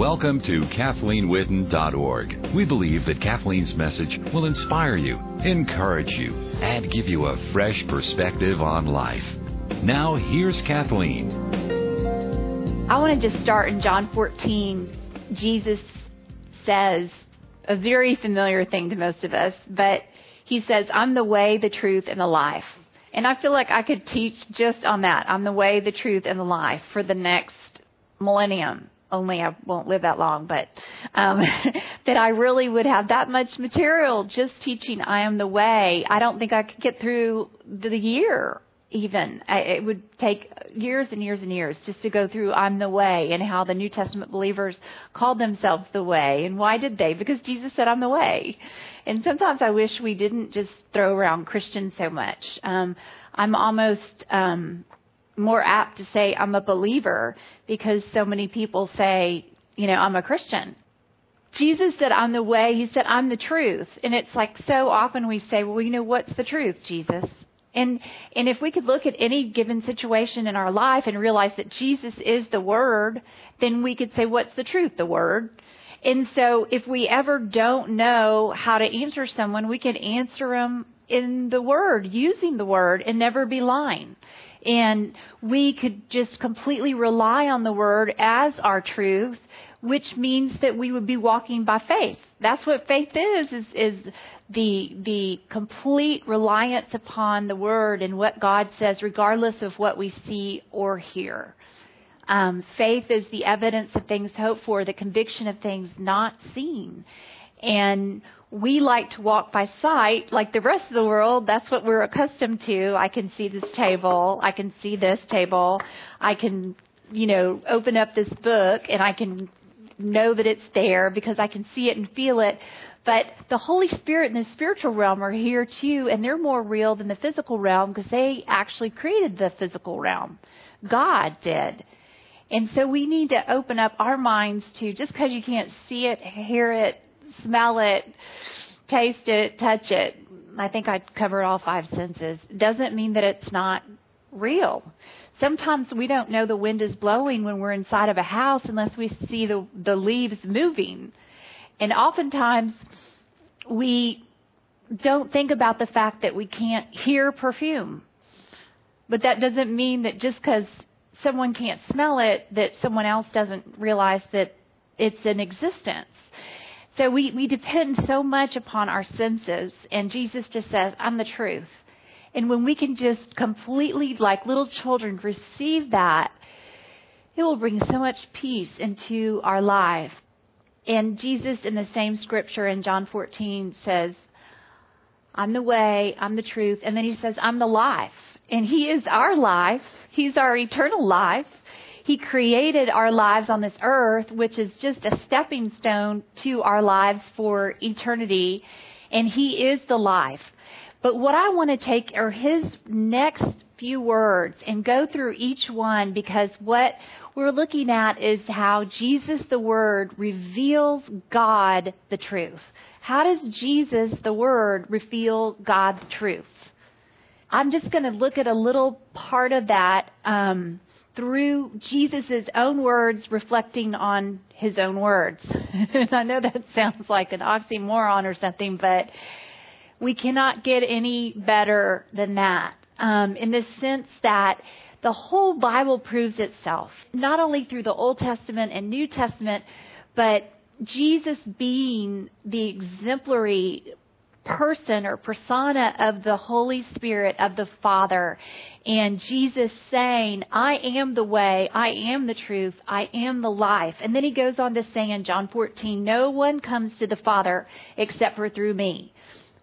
Welcome to KathleenWitten.org. We believe that Kathleen's message will inspire you, encourage you, and give you a fresh perspective on life. Now, here's Kathleen. I want to just start in John 14. Jesus says a very familiar thing to most of us, but he says, I'm the way, the truth, and the life. And I feel like I could teach just on that. I'm the way, the truth, and the life for the next millennium. Only I won't live that long, but um, that I really would have that much material just teaching I am the way. I don't think I could get through the year even. I, it would take years and years and years just to go through I'm the way and how the New Testament believers called themselves the way. And why did they? Because Jesus said, I'm the way. And sometimes I wish we didn't just throw around Christian so much. Um, I'm almost um, more apt to say I'm a believer because so many people say, you know, I'm a Christian. Jesus said, I'm the way. He said, I'm the truth. And it's like so often we say, well, you know, what's the truth, Jesus? And and if we could look at any given situation in our life and realize that Jesus is the word, then we could say what's the truth, the word. And so if we ever don't know how to answer someone, we can answer them in the word, using the word and never be lying. And we could just completely rely on the word as our truth, which means that we would be walking by faith. That's what faith is, is, is the the complete reliance upon the word and what God says, regardless of what we see or hear. Um, faith is the evidence of things hoped for, the conviction of things not seen. And we like to walk by sight like the rest of the world. That's what we're accustomed to. I can see this table. I can see this table. I can, you know, open up this book and I can know that it's there because I can see it and feel it. But the Holy Spirit and the spiritual realm are here too, and they're more real than the physical realm because they actually created the physical realm. God did. And so we need to open up our minds to just because you can't see it, hear it, smell it, taste it, touch it. I think I covered all five senses. Doesn't mean that it's not real. Sometimes we don't know the wind is blowing when we're inside of a house unless we see the the leaves moving. And oftentimes we don't think about the fact that we can't hear perfume. But that doesn't mean that just because someone can't smell it, that someone else doesn't realize that it's in existence. So we, we depend so much upon our senses, and Jesus just says, I'm the truth. And when we can just completely, like little children, receive that, it will bring so much peace into our life. And Jesus, in the same scripture in John 14, says, I'm the way, I'm the truth. And then he says, I'm the life. And he is our life. He's our eternal life. He created our lives on this earth, which is just a stepping stone to our lives for eternity. And he is the life. But what I want to take are his next few words and go through each one because what we're looking at is how Jesus, the Word, reveals God, the truth. How does Jesus, the Word, reveal God's truth? I'm just going to look at a little part of that um, through Jesus' own words reflecting on his own words. and I know that sounds like an oxymoron or something, but we cannot get any better than that um, in the sense that the whole Bible proves itself, not only through the Old Testament and New Testament, but Jesus being the exemplary person or persona of the Holy Spirit of the Father. And Jesus saying, I am the way, I am the truth, I am the life. And then he goes on to say in John 14, No one comes to the Father except for through me.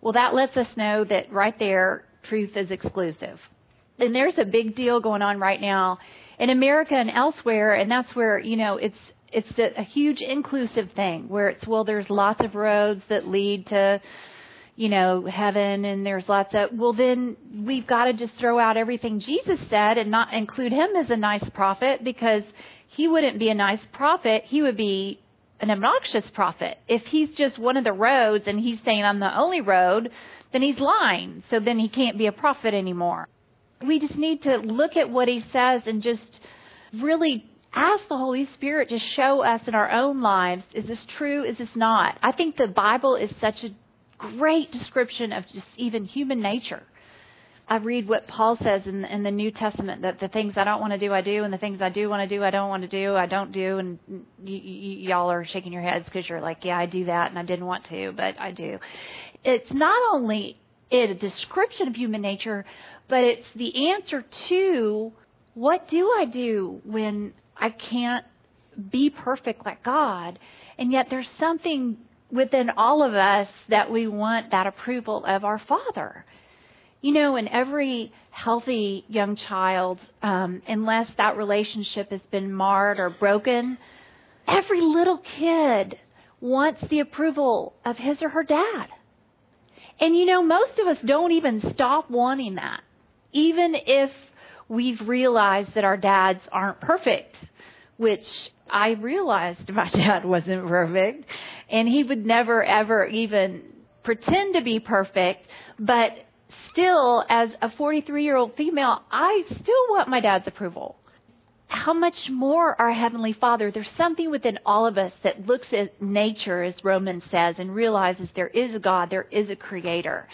Well, that lets us know that right there, truth is exclusive and there's a big deal going on right now in America and elsewhere, and that's where you know it's it's a, a huge inclusive thing where it's well, there's lots of roads that lead to you know heaven, and there's lots of well, then we've got to just throw out everything Jesus said and not include him as a nice prophet because he wouldn't be a nice prophet; he would be an obnoxious prophet. If he's just one of the roads and he's saying I'm the only road, then he's lying. So then he can't be a prophet anymore we just need to look at what he says and just really ask the Holy Spirit to show us in our own lives is this true, is this not? I think the Bible is such a great description of just even human nature. I read what Paul says in, in the New Testament that the things I don't want to do, I do, and the things I do want to do, I don't want to do, I don't do. And y- y- y'all are shaking your heads because you're like, yeah, I do that, and I didn't want to, but I do. It's not only a description of human nature, but it's the answer to what do I do when I can't be perfect like God? And yet there's something within all of us that we want that approval of our Father. You know, in every healthy young child, um, unless that relationship has been marred or broken, every little kid wants the approval of his or her dad. And you know, most of us don't even stop wanting that, even if we've realized that our dads aren't perfect, which I realized my dad wasn't perfect, and he would never ever even pretend to be perfect, but still, as a 43 year old female, I still want my dad's approval. How much more our Heavenly Father? There's something within all of us that looks at nature, as Romans says, and realizes there is a God, there is a Creator.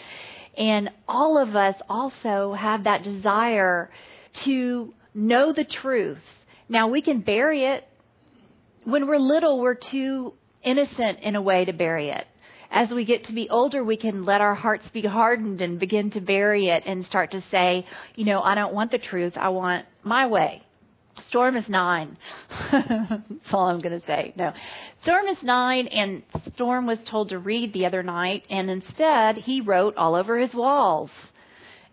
And all of us also have that desire to know the truth. Now, we can bury it. When we're little, we're too innocent in a way to bury it as we get to be older, we can let our hearts be hardened and begin to bury it and start to say, you know, I don't want the truth. I want my way. Storm is nine. That's all I'm going to say. No. Storm is nine, and Storm was told to read the other night, and instead he wrote all over his walls.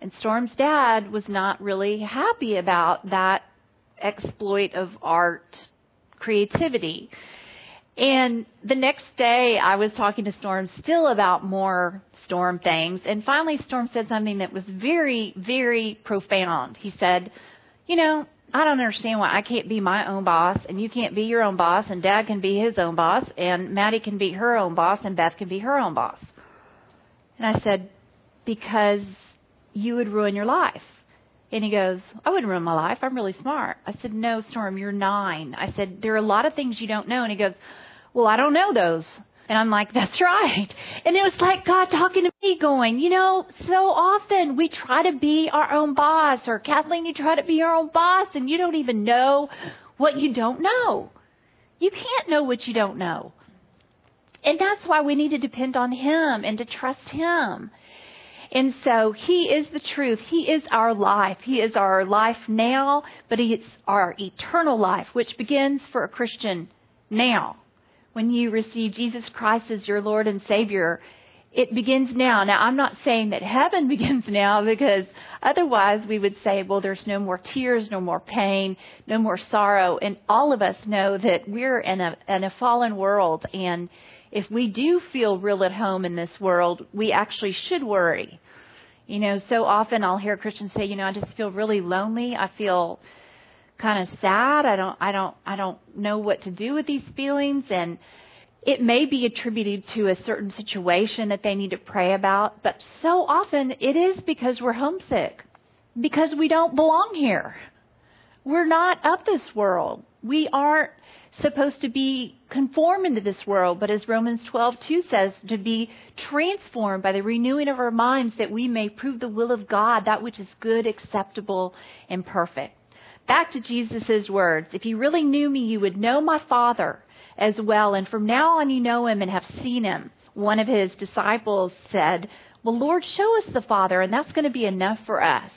And Storm's dad was not really happy about that exploit of art creativity. And the next day, I was talking to Storm still about more Storm things. And finally, Storm said something that was very, very profound. He said, You know, I don't understand why I can't be my own boss and you can't be your own boss and dad can be his own boss and Maddie can be her own boss and Beth can be her own boss. And I said, because you would ruin your life. And he goes, I wouldn't ruin my life. I'm really smart. I said, No, Storm, you're nine. I said, There are a lot of things you don't know. And he goes, Well, I don't know those. And I'm like, That's right. And it was like God talking to me, going, You know, so often we try to be our own boss, or Kathleen, you try to be your own boss, and you don't even know what you don't know. You can't know what you don't know. And that's why we need to depend on Him and to trust Him. And so He is the truth. He is our life. He is our life now, but He is our eternal life, which begins for a Christian now. When you receive Jesus Christ as your Lord and Savior, it begins now. Now, I'm not saying that heaven begins now because otherwise we would say, well, there's no more tears, no more pain, no more sorrow. And all of us know that we're in a, in a fallen world. And if we do feel real at home in this world, we actually should worry. You know, so often I'll hear Christians say, you know, I just feel really lonely. I feel kind of sad. I don't, I don't, I don't know what to do with these feelings. And it may be attributed to a certain situation that they need to pray about, but so often it is because we're homesick, because we don't belong here. We're not of this world. We aren't supposed to be conformed into this world, but as Romans 12:2 says, to be transformed by the renewing of our minds that we may prove the will of God, that which is good, acceptable, and perfect. Back to Jesus' words, if you really knew me, you would know my Father as well, and from now on you know him and have seen him. One of his disciples said, Well, Lord, show us the Father, and that's going to be enough for us.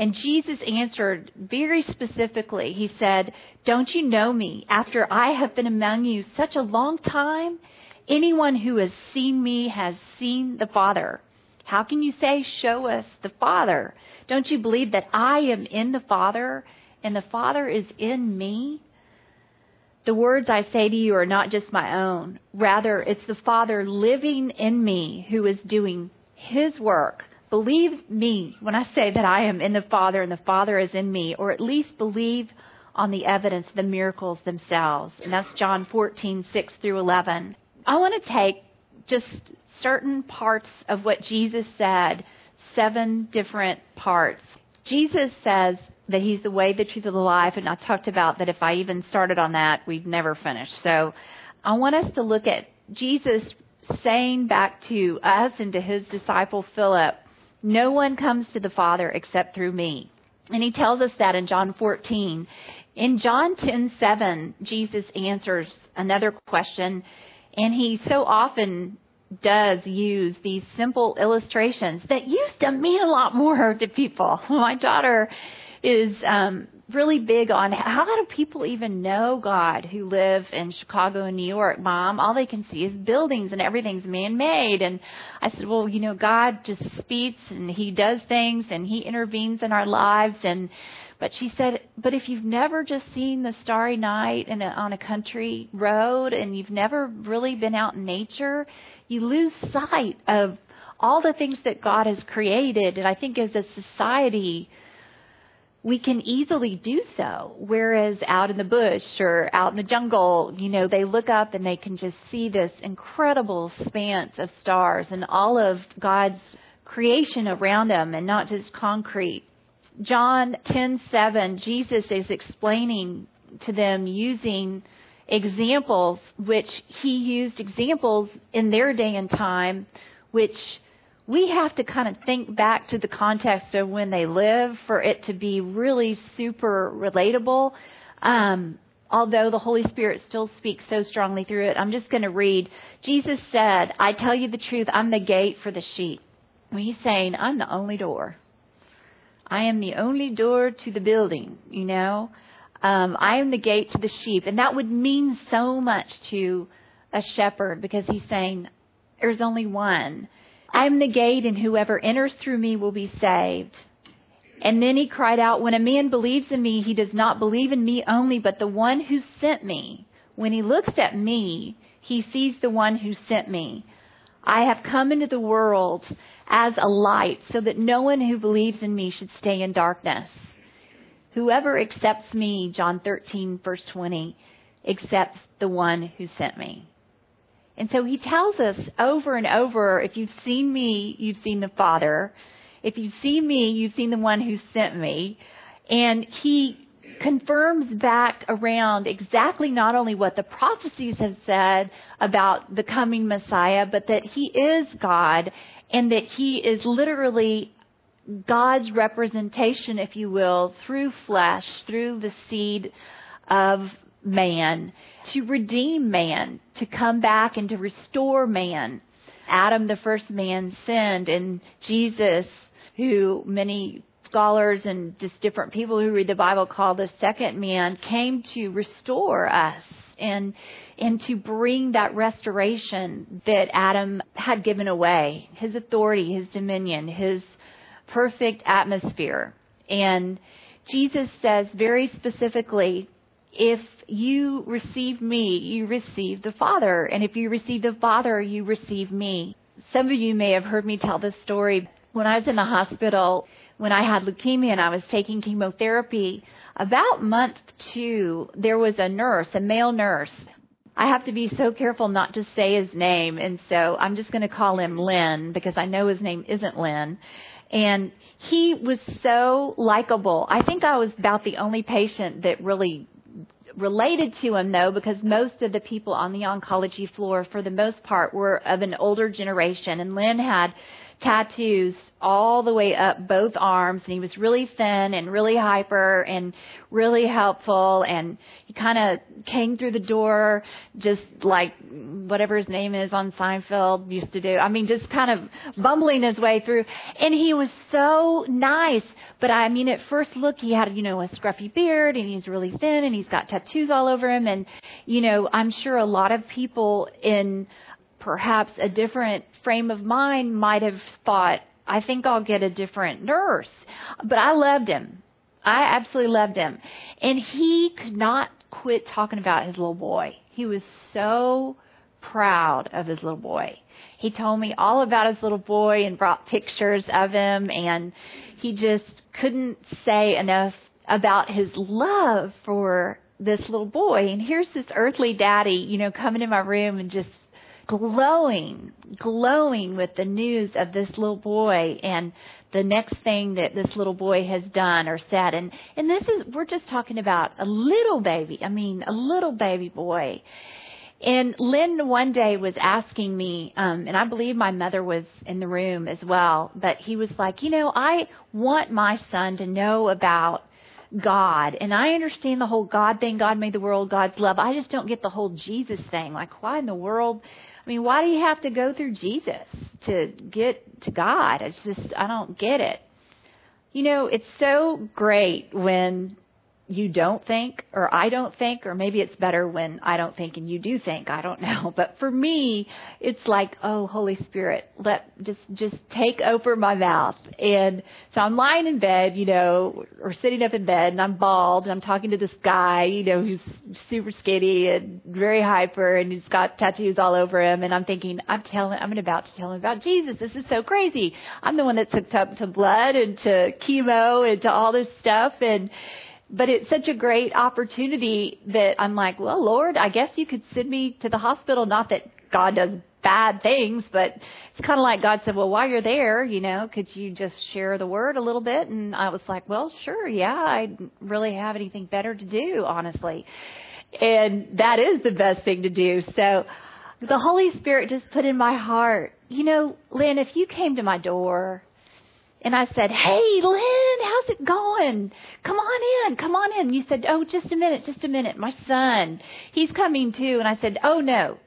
And Jesus answered very specifically. He said, Don't you know me after I have been among you such a long time? Anyone who has seen me has seen the Father. How can you say, Show us the Father? Don't you believe that I am in the Father and the Father is in me? The words I say to you are not just my own. Rather, it's the Father living in me who is doing His work Believe me when I say that I am in the Father and the Father is in me, or at least believe on the evidence, the miracles themselves. And that's John 14, 6 through 11. I want to take just certain parts of what Jesus said, seven different parts. Jesus says that he's the way, the truth, of the life. And I talked about that if I even started on that, we'd never finish. So I want us to look at Jesus saying back to us and to his disciple Philip, no one comes to the Father except through me. And he tells us that in John 14. In John 10:7, Jesus answers another question, and he so often does use these simple illustrations that used to mean a lot more to people. My daughter is um, really big on how do people even know God who live in Chicago and New York, Mom? All they can see is buildings and everything's man made. And I said, Well, you know, God just speaks and He does things and He intervenes in our lives and but she said, but if you've never just seen the starry night in a, on a country road and you've never really been out in nature, you lose sight of all the things that God has created. And I think as a society, we can easily do so. Whereas out in the bush or out in the jungle, you know, they look up and they can just see this incredible expanse of stars and all of God's creation around them and not just concrete. John 10:7, Jesus is explaining to them using examples, which he used examples in their day and time, which we have to kind of think back to the context of when they live for it to be really super relatable. Um, although the Holy Spirit still speaks so strongly through it, I'm just going to read. Jesus said, I tell you the truth, I'm the gate for the sheep. he's saying, I'm the only door. I am the only door to the building, you know. Um, I am the gate to the sheep. And that would mean so much to a shepherd because he's saying, there's only one. I am the gate, and whoever enters through me will be saved. And then he cried out, When a man believes in me, he does not believe in me only, but the one who sent me. When he looks at me, he sees the one who sent me. I have come into the world as a light so that no one who believes in me should stay in darkness. Whoever accepts me, John 13, verse 20, accepts the one who sent me. And so he tells us over and over if you've seen me, you've seen the Father. If you've seen me, you've seen the one who sent me. And he confirms back around exactly not only what the prophecies have said about the coming Messiah, but that he is God and that he is literally God's representation, if you will, through flesh, through the seed of man, to redeem man, to come back and to restore man. Adam, the first man, sinned, and Jesus, who many scholars and just different people who read the Bible call the second man, came to restore us and and to bring that restoration that Adam had given away, his authority, his dominion, his perfect atmosphere. And Jesus says very specifically, if you receive me, you receive the Father. And if you receive the Father, you receive me. Some of you may have heard me tell this story. When I was in the hospital, when I had leukemia and I was taking chemotherapy, about month two, there was a nurse, a male nurse. I have to be so careful not to say his name, and so I'm just going to call him Lynn because I know his name isn't Lynn. And he was so likable. I think I was about the only patient that really related to him though because most of the people on the oncology floor for the most part were of an older generation. And Lynn had tattoos all the way up both arms and he was really thin and really hyper and really helpful and he kind of came through the door just like whatever his name is on Seinfeld used to do. I mean just kind of bumbling his way through and he was so nice but I mean at first look he had you know a scruffy beard and he's really thin and he's got tattoos all over him and you know I'm sure a lot of people in perhaps a different frame of mind might have thought, I think I'll get a different nurse. But I loved him. I absolutely loved him. And he could not quit talking about his little boy. He was so proud of his little boy. He told me all about his little boy and brought pictures of him and he just couldn't say enough about his love for this little boy. And here's this earthly daddy, you know, coming in my room and just glowing, glowing with the news of this little boy and the next thing that this little boy has done or said. And, and this is, we're just talking about a little baby. I mean, a little baby boy. And Lynn one day was asking me, um, and I believe my mother was in the room as well, but he was like, you know, I want my son to know about God. And I understand the whole God thing. God made the world, God's love. I just don't get the whole Jesus thing. Like, why in the world? Mean, why do you have to go through Jesus to get to God? It's just, I don't get it. You know, it's so great when you don't think or I don't think or maybe it's better when I don't think and you do think I don't know. But for me it's like oh holy spirit let just just take over my mouth. And so I'm lying in bed you know or sitting up in bed and I'm bald and I'm talking to this guy you know who's super skinny and very hyper and he's got tattoos all over him. And I'm thinking I'm telling I'm about to tell him about Jesus. This is so crazy. I'm the one that's hooked up to blood and to chemo and to all this stuff. And but it's such a great opportunity that I'm like, well, Lord, I guess you could send me to the hospital. Not that God does bad things, but it's kind of like God said, well, while you're there, you know, could you just share the word a little bit? And I was like, well, sure, yeah, I really have anything better to do, honestly. And that is the best thing to do. So the Holy Spirit just put in my heart, you know, Lynn, if you came to my door and I said, Hey, Lynn, how's it going? Come on in, come on in. You said, Oh, just a minute, just a minute. My son, he's coming too. And I said, Oh, no,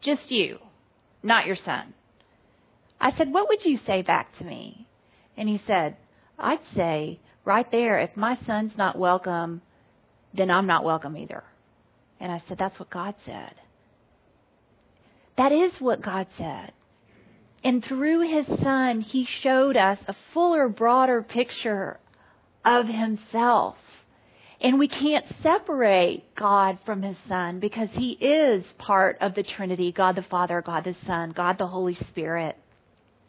just you, not your son. I said, What would you say back to me? And he said, I'd say right there, if my son's not welcome, then I'm not welcome either. And I said, That's what God said. That is what God said. And through his son, he showed us a fuller, broader picture of himself. And we can't separate God from his son because he is part of the Trinity God the Father, God the Son, God the Holy Spirit.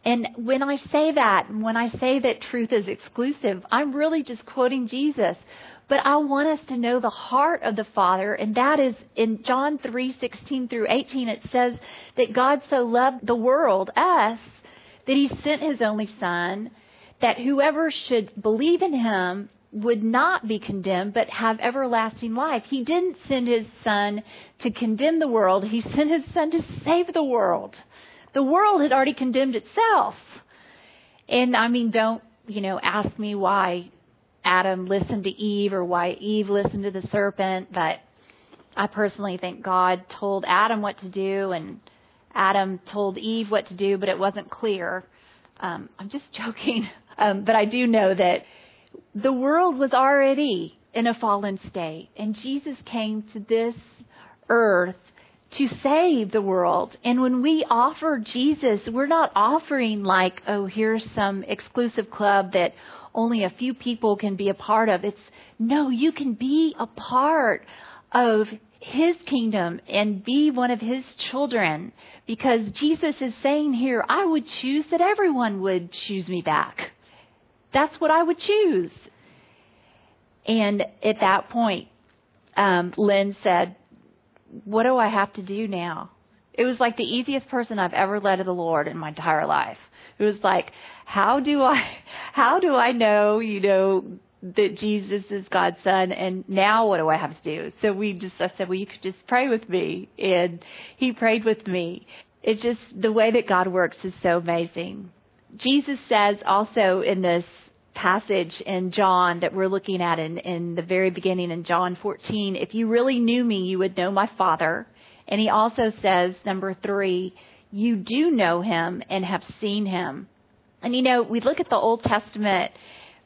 And when I say that, when I say that truth is exclusive, I'm really just quoting Jesus. But I want us to know the heart of the Father, and that is in John 3:16 through 18 it says that God so loved the world, us, that he sent his only son that whoever should believe in him would not be condemned but have everlasting life. He didn't send his son to condemn the world, he sent his son to save the world. The world had already condemned itself. And I mean, don't, you know, ask me why Adam listened to Eve or why Eve listened to the serpent, but I personally think God told Adam what to do and Adam told Eve what to do, but it wasn't clear. Um, I'm just joking. Um, but I do know that the world was already in a fallen state, and Jesus came to this earth to save the world. And when we offer Jesus, we're not offering like, oh, here's some exclusive club that only a few people can be a part of. It's no, you can be a part of his kingdom and be one of his children because Jesus is saying here, I would choose that everyone would choose me back. That's what I would choose. And at that point, um, Lynn said, What do I have to do now? It was like the easiest person I've ever led to the Lord in my entire life. It was like, how do I, how do I know, you know, that Jesus is God's son and now what do I have to do? So we just, I said, well, you could just pray with me. And he prayed with me. It's just the way that God works is so amazing. Jesus says also in this passage in John that we're looking at in, in the very beginning in John 14, if you really knew me, you would know my Father. And he also says, number three, you do know him and have seen him. And you know, we look at the Old Testament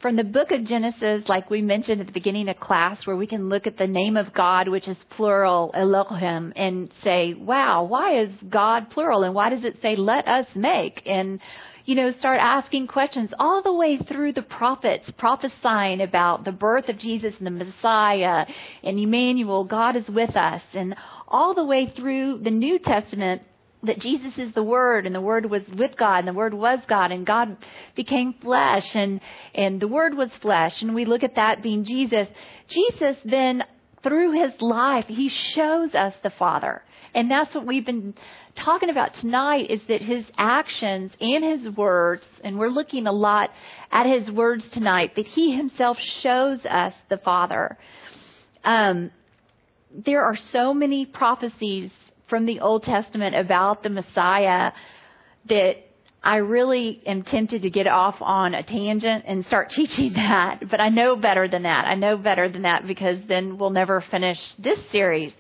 from the book of Genesis, like we mentioned at the beginning of class, where we can look at the name of God, which is plural, Elohim, and say, wow, why is God plural? And why does it say, let us make? And, you know, start asking questions all the way through the prophets prophesying about the birth of Jesus and the Messiah and Emmanuel, God is with us, and all the way through the New Testament that Jesus is the Word, and the Word was with God, and the Word was God, and God became flesh, and, and the Word was flesh, and we look at that being Jesus. Jesus then, through his life, he shows us the Father. And that's what we've been talking about tonight is that his actions and his words, and we're looking a lot at his words tonight, that he himself shows us the Father. Um, there are so many prophecies from the Old Testament about the Messiah that I really am tempted to get off on a tangent and start teaching that, but I know better than that. I know better than that because then we'll never finish this series.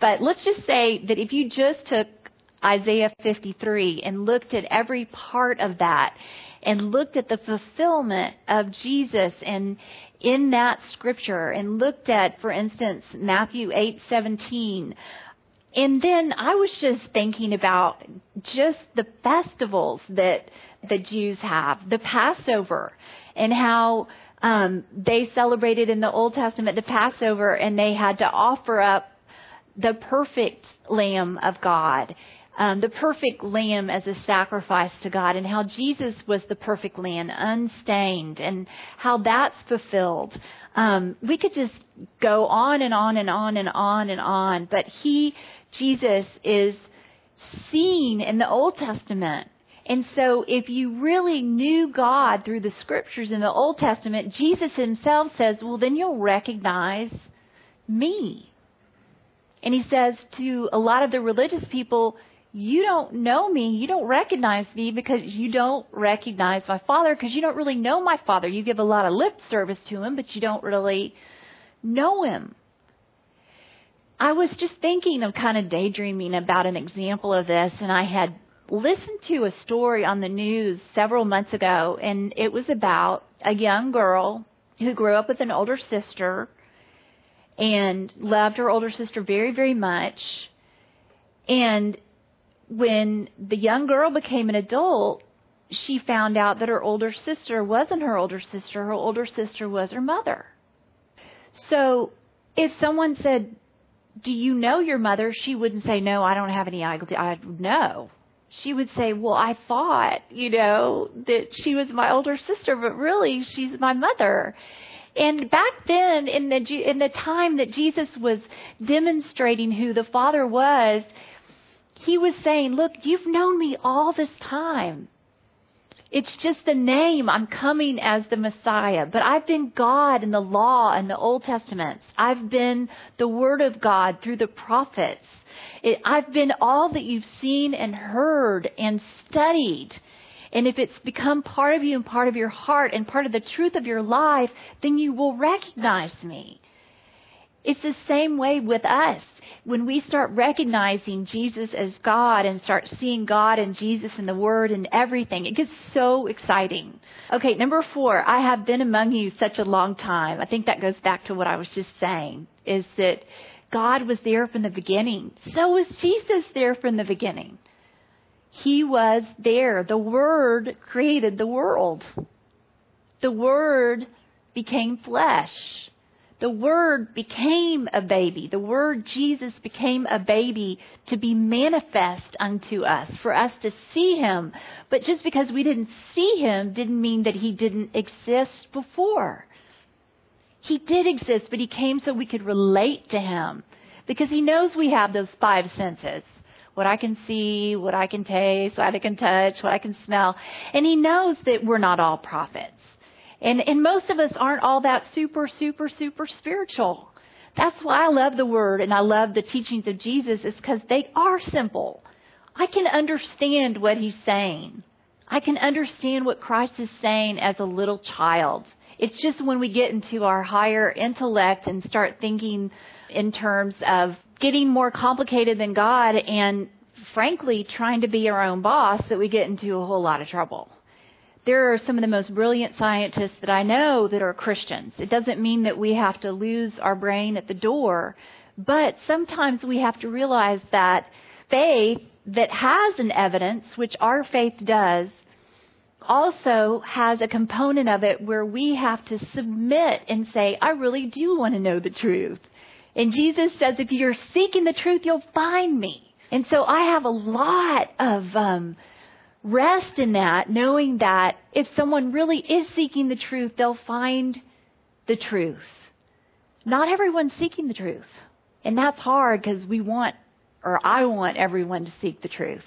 But let's just say that if you just took Isaiah 53 and looked at every part of that and looked at the fulfillment of Jesus and in that scripture and looked at, for instance, Matthew 8:17, and then I was just thinking about just the festivals that the Jews have, the Passover, and how um, they celebrated in the Old Testament the Passover, and they had to offer up the perfect Lamb of God um, the perfect lamb as a sacrifice to God, and how Jesus was the perfect lamb, unstained, and how that's fulfilled. Um, we could just go on and on and on and on and on, but He, Jesus, is seen in the Old Testament. And so, if you really knew God through the scriptures in the Old Testament, Jesus himself says, Well, then you'll recognize me. And he says to a lot of the religious people, you don't know me, you don't recognize me because you don't recognize my father because you don't really know my father. You give a lot of lip service to him, but you don't really know him. I was just thinking of kind of daydreaming about an example of this, and I had listened to a story on the news several months ago, and it was about a young girl who grew up with an older sister and loved her older sister very, very much. And when the young girl became an adult, she found out that her older sister wasn't her older sister. Her older sister was her mother. So if someone said, Do you know your mother? She wouldn't say, No, I don't have any idea. I know. She would say, Well, I thought, you know, that she was my older sister, but really she's my mother. And back then, in the in the time that Jesus was demonstrating who the Father was, he was saying, Look, you've known me all this time. It's just the name. I'm coming as the Messiah. But I've been God in the law and the Old Testaments. I've been the Word of God through the prophets. It, I've been all that you've seen and heard and studied. And if it's become part of you and part of your heart and part of the truth of your life, then you will recognize me. It's the same way with us when we start recognizing Jesus as God and start seeing God and Jesus and the Word and everything, it gets so exciting. Okay, number four, I have been among you such a long time. I think that goes back to what I was just saying, is that God was there from the beginning. So was Jesus there from the beginning. He was there. The Word created the world. The Word became flesh. The Word became a baby. The Word Jesus became a baby to be manifest unto us, for us to see Him. But just because we didn't see Him didn't mean that He didn't exist before. He did exist, but He came so we could relate to Him. Because He knows we have those five senses what I can see, what I can taste, what I can touch, what I can smell. And he knows that we're not all prophets. And, and most of us aren't all that super, super, super spiritual. That's why I love the Word and I love the teachings of Jesus is because they are simple. I can understand what He's saying. I can understand what Christ is saying as a little child. It's just when we get into our higher intellect and start thinking in terms of getting more complicated than God and frankly trying to be our own boss that we get into a whole lot of trouble there are some of the most brilliant scientists that I know that are Christians. It doesn't mean that we have to lose our brain at the door, but sometimes we have to realize that faith that has an evidence, which our faith does, also has a component of it where we have to submit and say, I really do want to know the truth. And Jesus says, if you're seeking the truth, you'll find me. And so I have a lot of um, rest in that, knowing that if someone really is seeking the truth, they'll find the truth. Not everyone's seeking the truth. And that's hard because we want or I want everyone to seek the truth.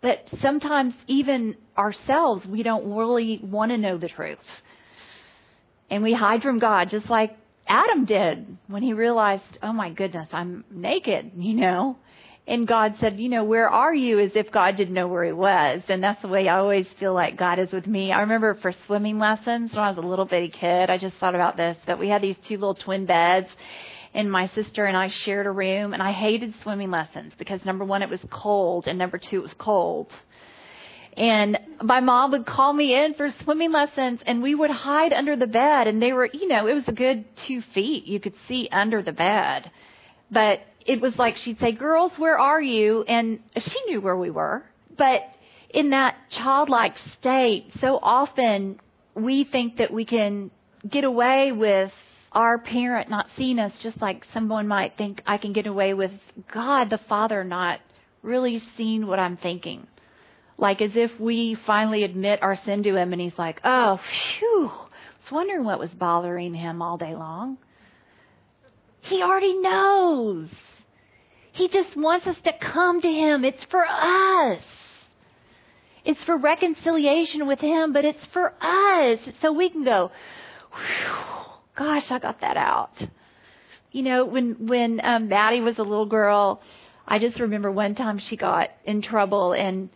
But sometimes even ourselves, we don't really want to know the truth. And we hide from God just like Adam did when he realized, oh my goodness, I'm naked, you know. And God said, you know, where are you? As if God didn't know where he was. And that's the way I always feel like God is with me. I remember for swimming lessons when I was a little bitty kid, I just thought about this, that we had these two little twin beds and my sister and I shared a room and I hated swimming lessons because number one, it was cold and number two, it was cold. And my mom would call me in for swimming lessons and we would hide under the bed and they were, you know, it was a good two feet. You could see under the bed. But it was like she'd say, girls, where are you? And she knew where we were. But in that childlike state, so often we think that we can get away with our parent not seeing us just like someone might think I can get away with God the Father not really seeing what I'm thinking. Like as if we finally admit our sin to him and he's like, oh, phew, I was wondering what was bothering him all day long. He already knows. He just wants us to come to him. It's for us. It's for reconciliation with him, but it's for us. So we can go, gosh, I got that out. You know, when when um, Maddie was a little girl, I just remember one time she got in trouble and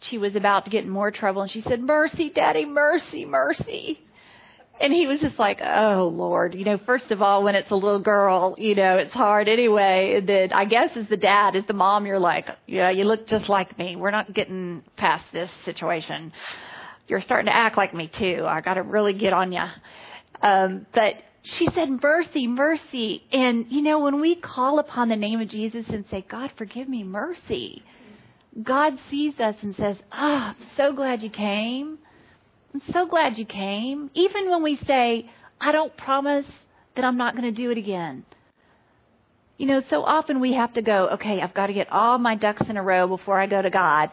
she was about to get in more trouble, and she said, "Mercy, Daddy, mercy, mercy." And he was just like, "Oh Lord, you know, first of all, when it's a little girl, you know, it's hard anyway. And then I guess as the dad, as the mom, you're like, yeah, you look just like me. We're not getting past this situation. You're starting to act like me too. I got to really get on you." Um, but she said, mercy, mercy. And, you know, when we call upon the name of Jesus and say, God, forgive me, mercy, God sees us and says, ah, oh, so glad you came. I'm so glad you came. Even when we say, I don't promise that I'm not going to do it again. You know, so often we have to go, okay, I've got to get all my ducks in a row before I go to God.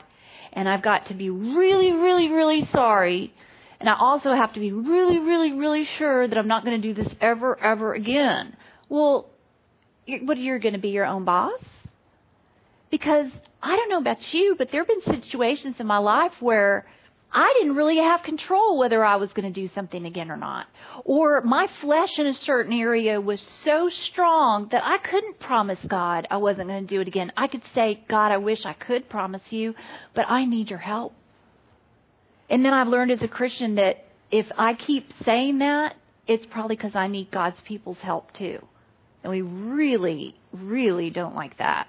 And I've got to be really, really, really sorry and I also have to be really, really, really sure that I'm not going to do this ever, ever again. Well, what are you're going to be your own boss? Because I don't know about you, but there have been situations in my life where I didn't really have control whether I was going to do something again or not. Or my flesh in a certain area was so strong that I couldn't promise God I wasn't going to do it again. I could say, God, I wish I could promise you, but I need your help. And then I've learned as a Christian that if I keep saying that, it's probably because I need God's people's help too. And we really, really don't like that.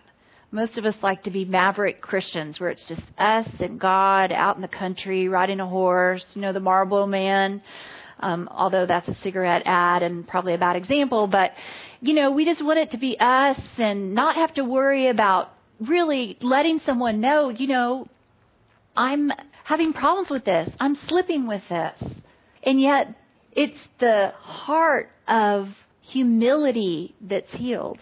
Most of us like to be maverick Christians where it's just us and God out in the country riding a horse, you know, the Marlboro man. Um, although that's a cigarette ad and probably a bad example, but you know, we just want it to be us and not have to worry about really letting someone know, you know, I'm having problems with this. I'm slipping with this. And yet, it's the heart of humility that's healed.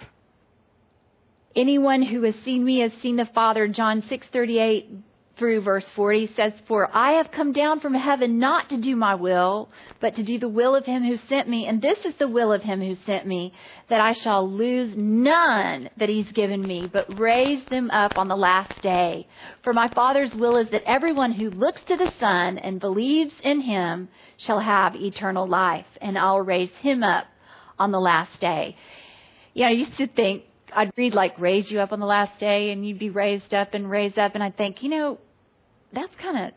Anyone who has seen me has seen the Father. John 6:38 through verse 40 says, For I have come down from heaven not to do my will, but to do the will of him who sent me. And this is the will of him who sent me, that I shall lose none that he's given me, but raise them up on the last day. For my Father's will is that everyone who looks to the Son and believes in him shall have eternal life, and I'll raise him up on the last day. Yeah, I used to think I'd read like raise you up on the last day and you'd be raised up and raised up and I'd think, you know, that's kind of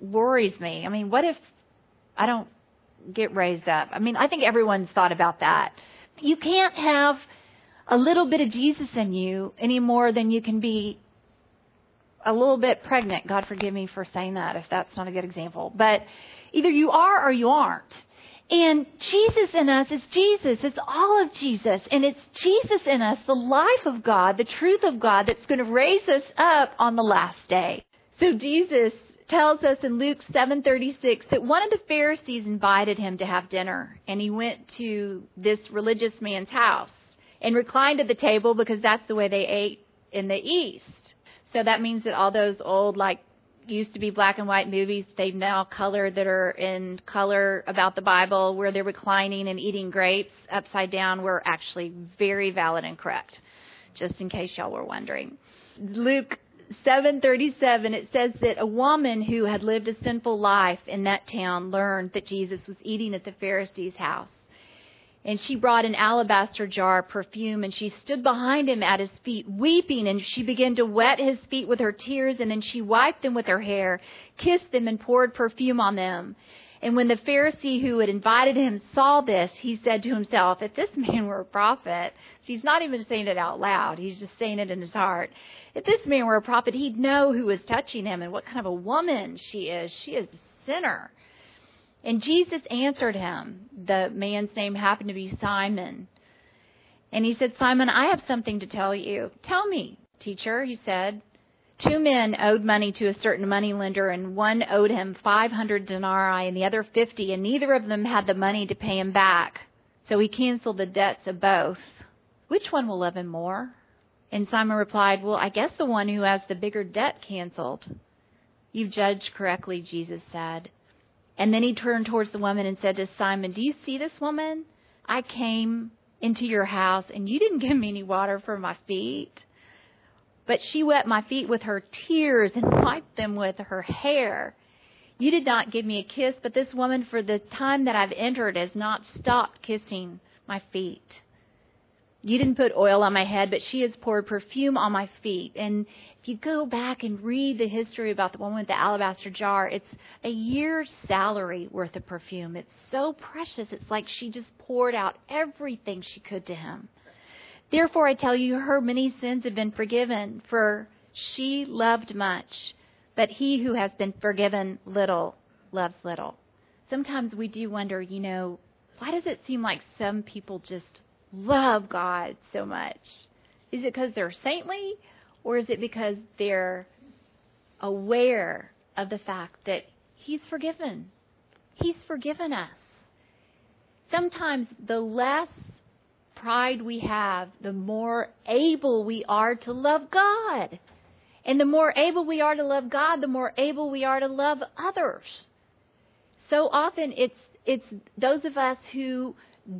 worries me. I mean, what if I don't get raised up? I mean, I think everyone's thought about that. You can't have a little bit of Jesus in you any more than you can be a little bit pregnant. God forgive me for saying that if that's not a good example. But either you are or you aren't. And Jesus in us is Jesus. It's all of Jesus. And it's Jesus in us, the life of God, the truth of God that's going to raise us up on the last day. So Jesus tells us in Luke 7:36 that one of the Pharisees invited him to have dinner and he went to this religious man's house and reclined at the table because that's the way they ate in the east. So that means that all those old like used to be black and white movies. They've now colored that are in color about the Bible where they're reclining and eating grapes upside down were actually very valid and correct. just in case y'all were wondering. Luke 7:37 it says that a woman who had lived a sinful life in that town learned that Jesus was eating at the Pharisee's house. And she brought an alabaster jar of perfume and she stood behind him at his feet weeping and she began to wet his feet with her tears and then she wiped them with her hair, kissed them and poured perfume on them. And when the Pharisee who had invited him saw this, he said to himself, if this man were a prophet, he's not even saying it out loud, he's just saying it in his heart. If this man were a prophet, he'd know who was touching him and what kind of a woman she is. She is a sinner. And Jesus answered him. The man's name happened to be Simon. And he said, Simon, I have something to tell you. Tell me, teacher, he said. Two men owed money to a certain moneylender, and one owed him 500 denarii and the other 50, and neither of them had the money to pay him back. So he canceled the debts of both. Which one will love him more? And Simon replied, Well, I guess the one who has the bigger debt canceled. You've judged correctly, Jesus said. And then he turned towards the woman and said to Simon, Do you see this woman? I came into your house and you didn't give me any water for my feet. But she wet my feet with her tears and wiped them with her hair. You did not give me a kiss, but this woman, for the time that I've entered, has not stopped kissing my feet. You didn't put oil on my head, but she has poured perfume on my feet. And if you go back and read the history about the woman with the alabaster jar, it's a year's salary worth of perfume. It's so precious. It's like she just poured out everything she could to him. Therefore, I tell you, her many sins have been forgiven, for she loved much. But he who has been forgiven little loves little. Sometimes we do wonder, you know, why does it seem like some people just love God so much? Is it because they're saintly or is it because they're aware of the fact that He's forgiven? He's forgiven us. Sometimes the less pride we have, the more able we are to love God. And the more able we are to love God, the more able we are to love others. So often it's it's those of us who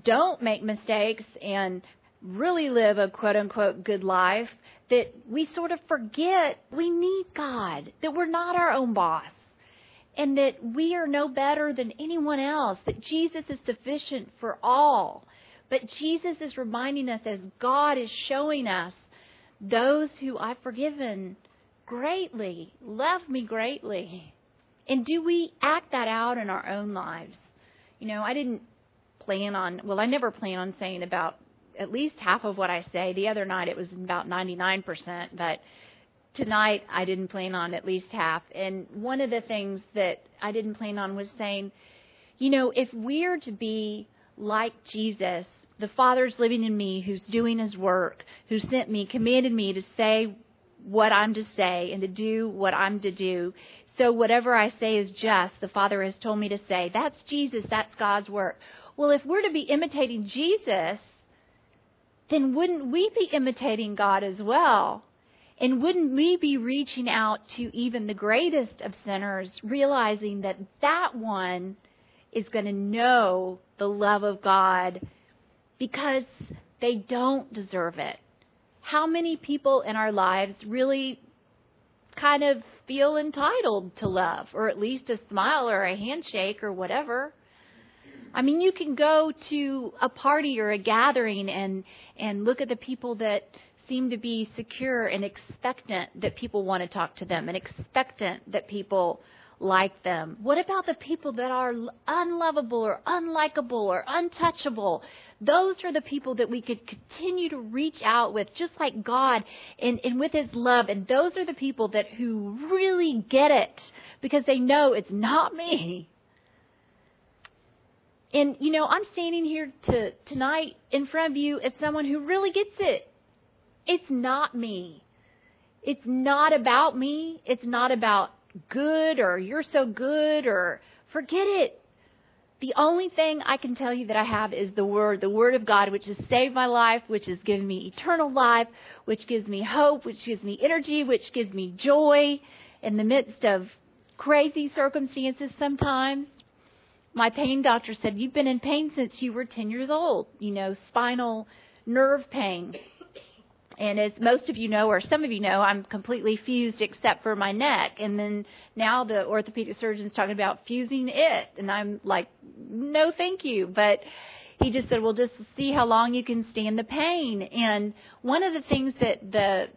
don't make mistakes and really live a quote unquote good life that we sort of forget we need God, that we're not our own boss, and that we are no better than anyone else, that Jesus is sufficient for all. But Jesus is reminding us as God is showing us those who I've forgiven greatly, love me greatly. And do we act that out in our own lives? You know, I didn't plan on, well, I never plan on saying about at least half of what I say. The other night it was about 99%, but tonight I didn't plan on at least half. And one of the things that I didn't plan on was saying, you know, if we're to be like Jesus, the Father's living in me, who's doing his work, who sent me, commanded me to say what I'm to say and to do what I'm to do. So whatever I say is just, the Father has told me to say. That's Jesus, that's God's work. Well, if we're to be imitating Jesus, then wouldn't we be imitating God as well? And wouldn't we be reaching out to even the greatest of sinners, realizing that that one is going to know the love of God because they don't deserve it? How many people in our lives really kind of feel entitled to love, or at least a smile or a handshake or whatever? I mean, you can go to a party or a gathering and and look at the people that seem to be secure and expectant that people want to talk to them and expectant that people like them. What about the people that are unlovable or unlikable or untouchable? Those are the people that we could continue to reach out with, just like God and, and with His love. And those are the people that who really get it because they know it's not me. And you know, I'm standing here to tonight in front of you as someone who really gets it. It's not me. It's not about me. It's not about good or you're so good or forget it. The only thing I can tell you that I have is the Word, the Word of God, which has saved my life, which has given me eternal life, which gives me hope, which gives me energy, which gives me joy in the midst of crazy circumstances sometimes my pain doctor said, You've been in pain since you were 10 years old, you know, spinal nerve pain. And as most of you know, or some of you know, I'm completely fused except for my neck. And then now the orthopedic surgeon's talking about fusing it. And I'm like, no, thank you. But he just said, well, just see how long you can stand the pain. And one of the things that the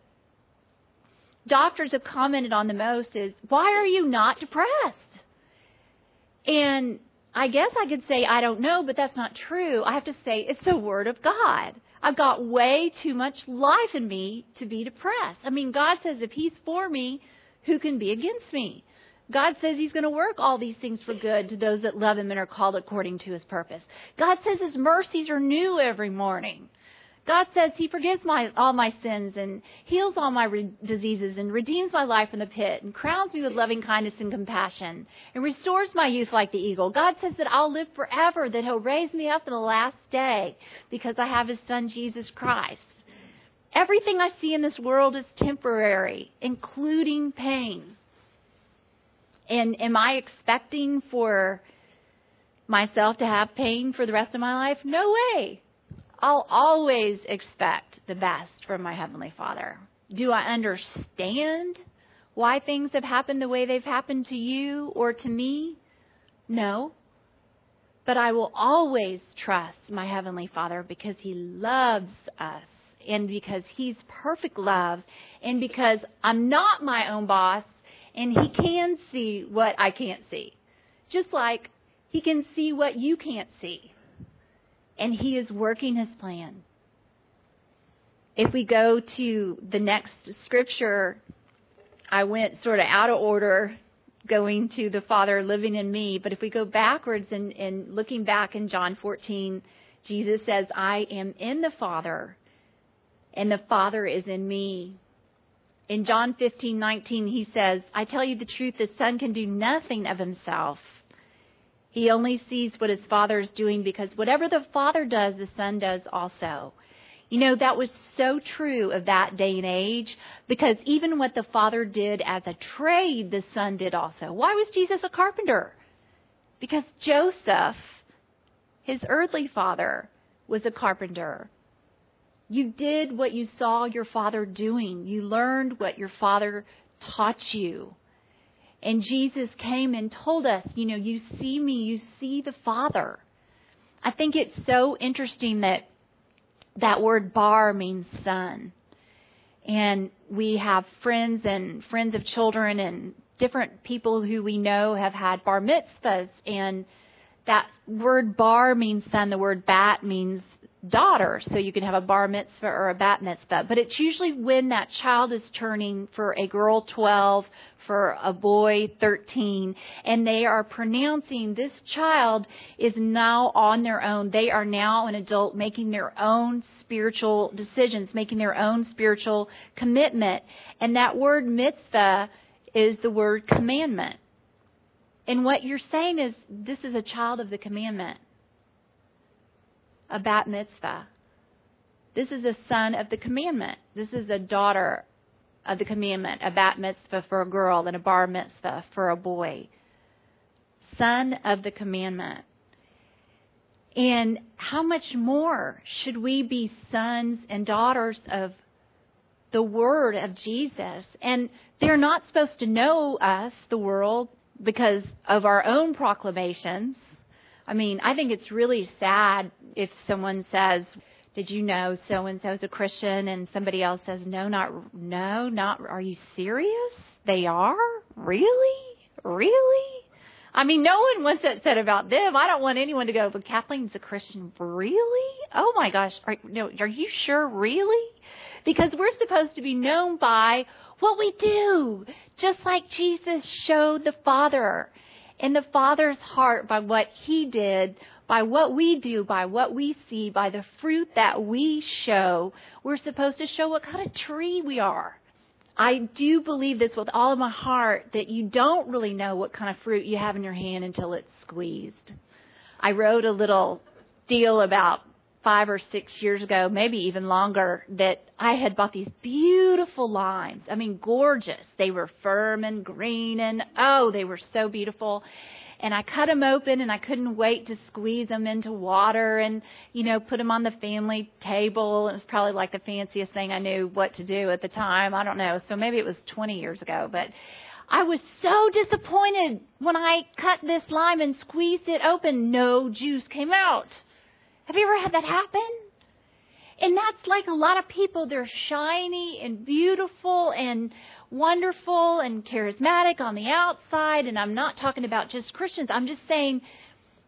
doctors have commented on the most is, why are you not depressed? And I guess I could say I don't know, but that's not true. I have to say it's the Word of God. I've got way too much life in me to be depressed. I mean, God says if He's for me, who can be against me? God says He's going to work all these things for good to those that love Him and are called according to His purpose. God says His mercies are new every morning. God says He forgives my, all my sins and heals all my re- diseases and redeems my life from the pit and crowns me with loving kindness and compassion and restores my youth like the eagle. God says that I'll live forever, that He'll raise me up in the last day because I have His Son Jesus Christ. Everything I see in this world is temporary, including pain. And am I expecting for myself to have pain for the rest of my life? No way. I'll always expect the best from my Heavenly Father. Do I understand why things have happened the way they've happened to you or to me? No. But I will always trust my Heavenly Father because He loves us and because He's perfect love and because I'm not my own boss and He can see what I can't see. Just like He can see what you can't see and He is working His plan. If we go to the next scripture, I went sort of out of order going to the Father living in me. But if we go backwards and, and looking back in John 14, Jesus says, I am in the Father, and the Father is in me. In John 15:19 he says, I tell you the truth, the Son can do nothing of himself. He only sees what his father is doing because whatever the father does, the son does also. You know, that was so true of that day and age because even what the father did as a trade, the son did also. Why was Jesus a carpenter? Because Joseph, his earthly father, was a carpenter. You did what you saw your father doing. You learned what your father taught you. And Jesus came and told us, you know, you see me, you see the Father. I think it's so interesting that that word bar means son. And we have friends and friends of children and different people who we know have had bar mitzvahs. And that word bar means son. The word bat means daughter, so you can have a bar mitzvah or a bat mitzvah. But it's usually when that child is turning for a girl 12, for a boy 13, and they are pronouncing this child is now on their own. They are now an adult making their own spiritual decisions, making their own spiritual commitment. And that word mitzvah is the word commandment. And what you're saying is this is a child of the commandment a bat mitzvah. This is a son of the commandment. This is a daughter of the commandment, a bat mitzvah for a girl and a bar mitzvah for a boy. Son of the commandment. And how much more should we be sons and daughters of the word of Jesus? And they're not supposed to know us, the world, because of our own proclamations. I mean, I think it's really sad if someone says, "Did you know so and so is a Christian?" and somebody else says, "No, not no, not. Are you serious? They are really, really." I mean, no one wants that said about them. I don't want anyone to go, "But Kathleen's a Christian, really?" Oh my gosh, are, no, are you sure, really? Because we're supposed to be known by what we do, just like Jesus showed the Father in the Father's heart by what He did, by what we do, by what we see, by the fruit that we show. We're supposed to show what kind of tree we are. I do believe this with all of my heart that you don't really know what kind of fruit you have in your hand until it's squeezed. I wrote a little deal about five or six years ago, maybe even longer, that I had bought these beautiful limes. I mean, gorgeous. They were firm and green and oh, they were so beautiful. and I cut them open and I couldn't wait to squeeze them into water and, you know, put them on the family table. It was probably like the fanciest thing I knew what to do at the time. I don't know. So maybe it was 20 years ago, but I was so disappointed when I cut this lime and squeezed it open. No juice came out. Have you ever had that happen? And that's like a lot of people. They're shiny and beautiful and wonderful and charismatic on the outside. And I'm not talking about just Christians. I'm just saying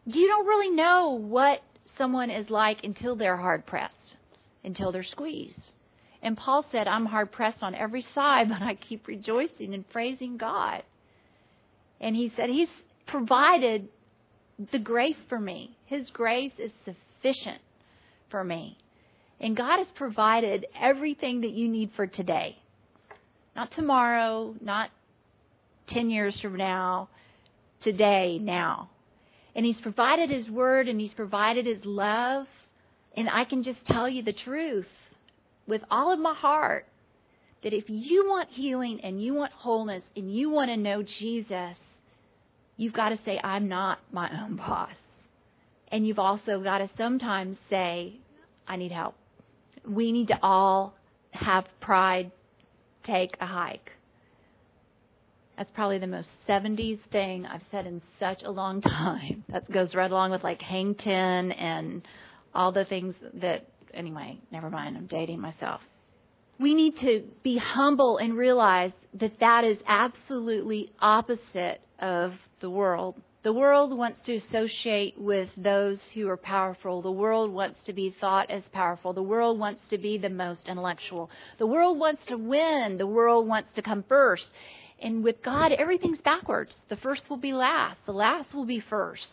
you don't really know what someone is like until they're hard pressed, until they're squeezed. And Paul said, I'm hard pressed on every side, but I keep rejoicing and praising God. And he said, He's provided the grace for me. His grace is sufficient for me. And God has provided everything that you need for today. Not tomorrow, not 10 years from now, today, now. And He's provided His Word and He's provided His love. And I can just tell you the truth with all of my heart that if you want healing and you want wholeness and you want to know Jesus, you've got to say, I'm not my own boss. And you've also got to sometimes say, I need help. We need to all have pride take a hike. That's probably the most 70s thing I've said in such a long time. That goes right along with like hang ten and all the things that, anyway, never mind, I'm dating myself. We need to be humble and realize that that is absolutely opposite of the world. The world wants to associate with those who are powerful. The world wants to be thought as powerful. The world wants to be the most intellectual. The world wants to win. The world wants to come first. And with God, everything's backwards. The first will be last. The last will be first.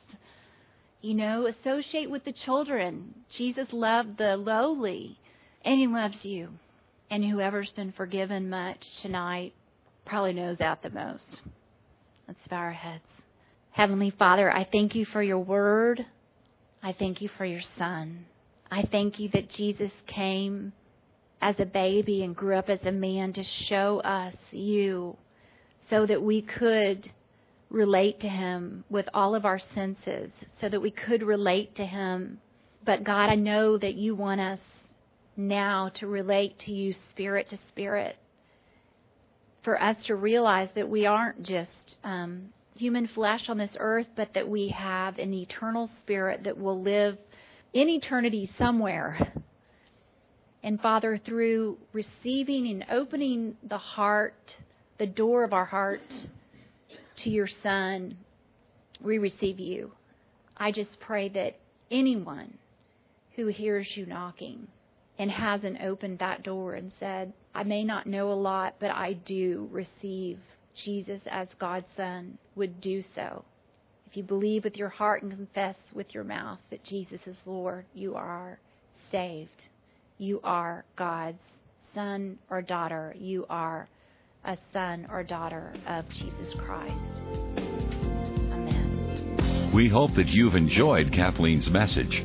You know, associate with the children. Jesus loved the lowly, and He loves you. And whoever's been forgiven much tonight probably knows that the most. Let's bow our heads. Heavenly Father, I thank you for your word. I thank you for your son. I thank you that Jesus came as a baby and grew up as a man to show us you so that we could relate to him with all of our senses, so that we could relate to him. But God, I know that you want us now to relate to you spirit to spirit. For us to realize that we aren't just um, human flesh on this earth, but that we have an eternal spirit that will live in eternity somewhere. And Father, through receiving and opening the heart, the door of our heart to your Son, we receive you. I just pray that anyone who hears you knocking and hasn't opened that door and said, I may not know a lot, but I do receive Jesus as God's Son would do so. If you believe with your heart and confess with your mouth that Jesus is Lord, you are saved. You are God's son or daughter. You are a son or daughter of Jesus Christ. Amen. We hope that you've enjoyed Kathleen's message.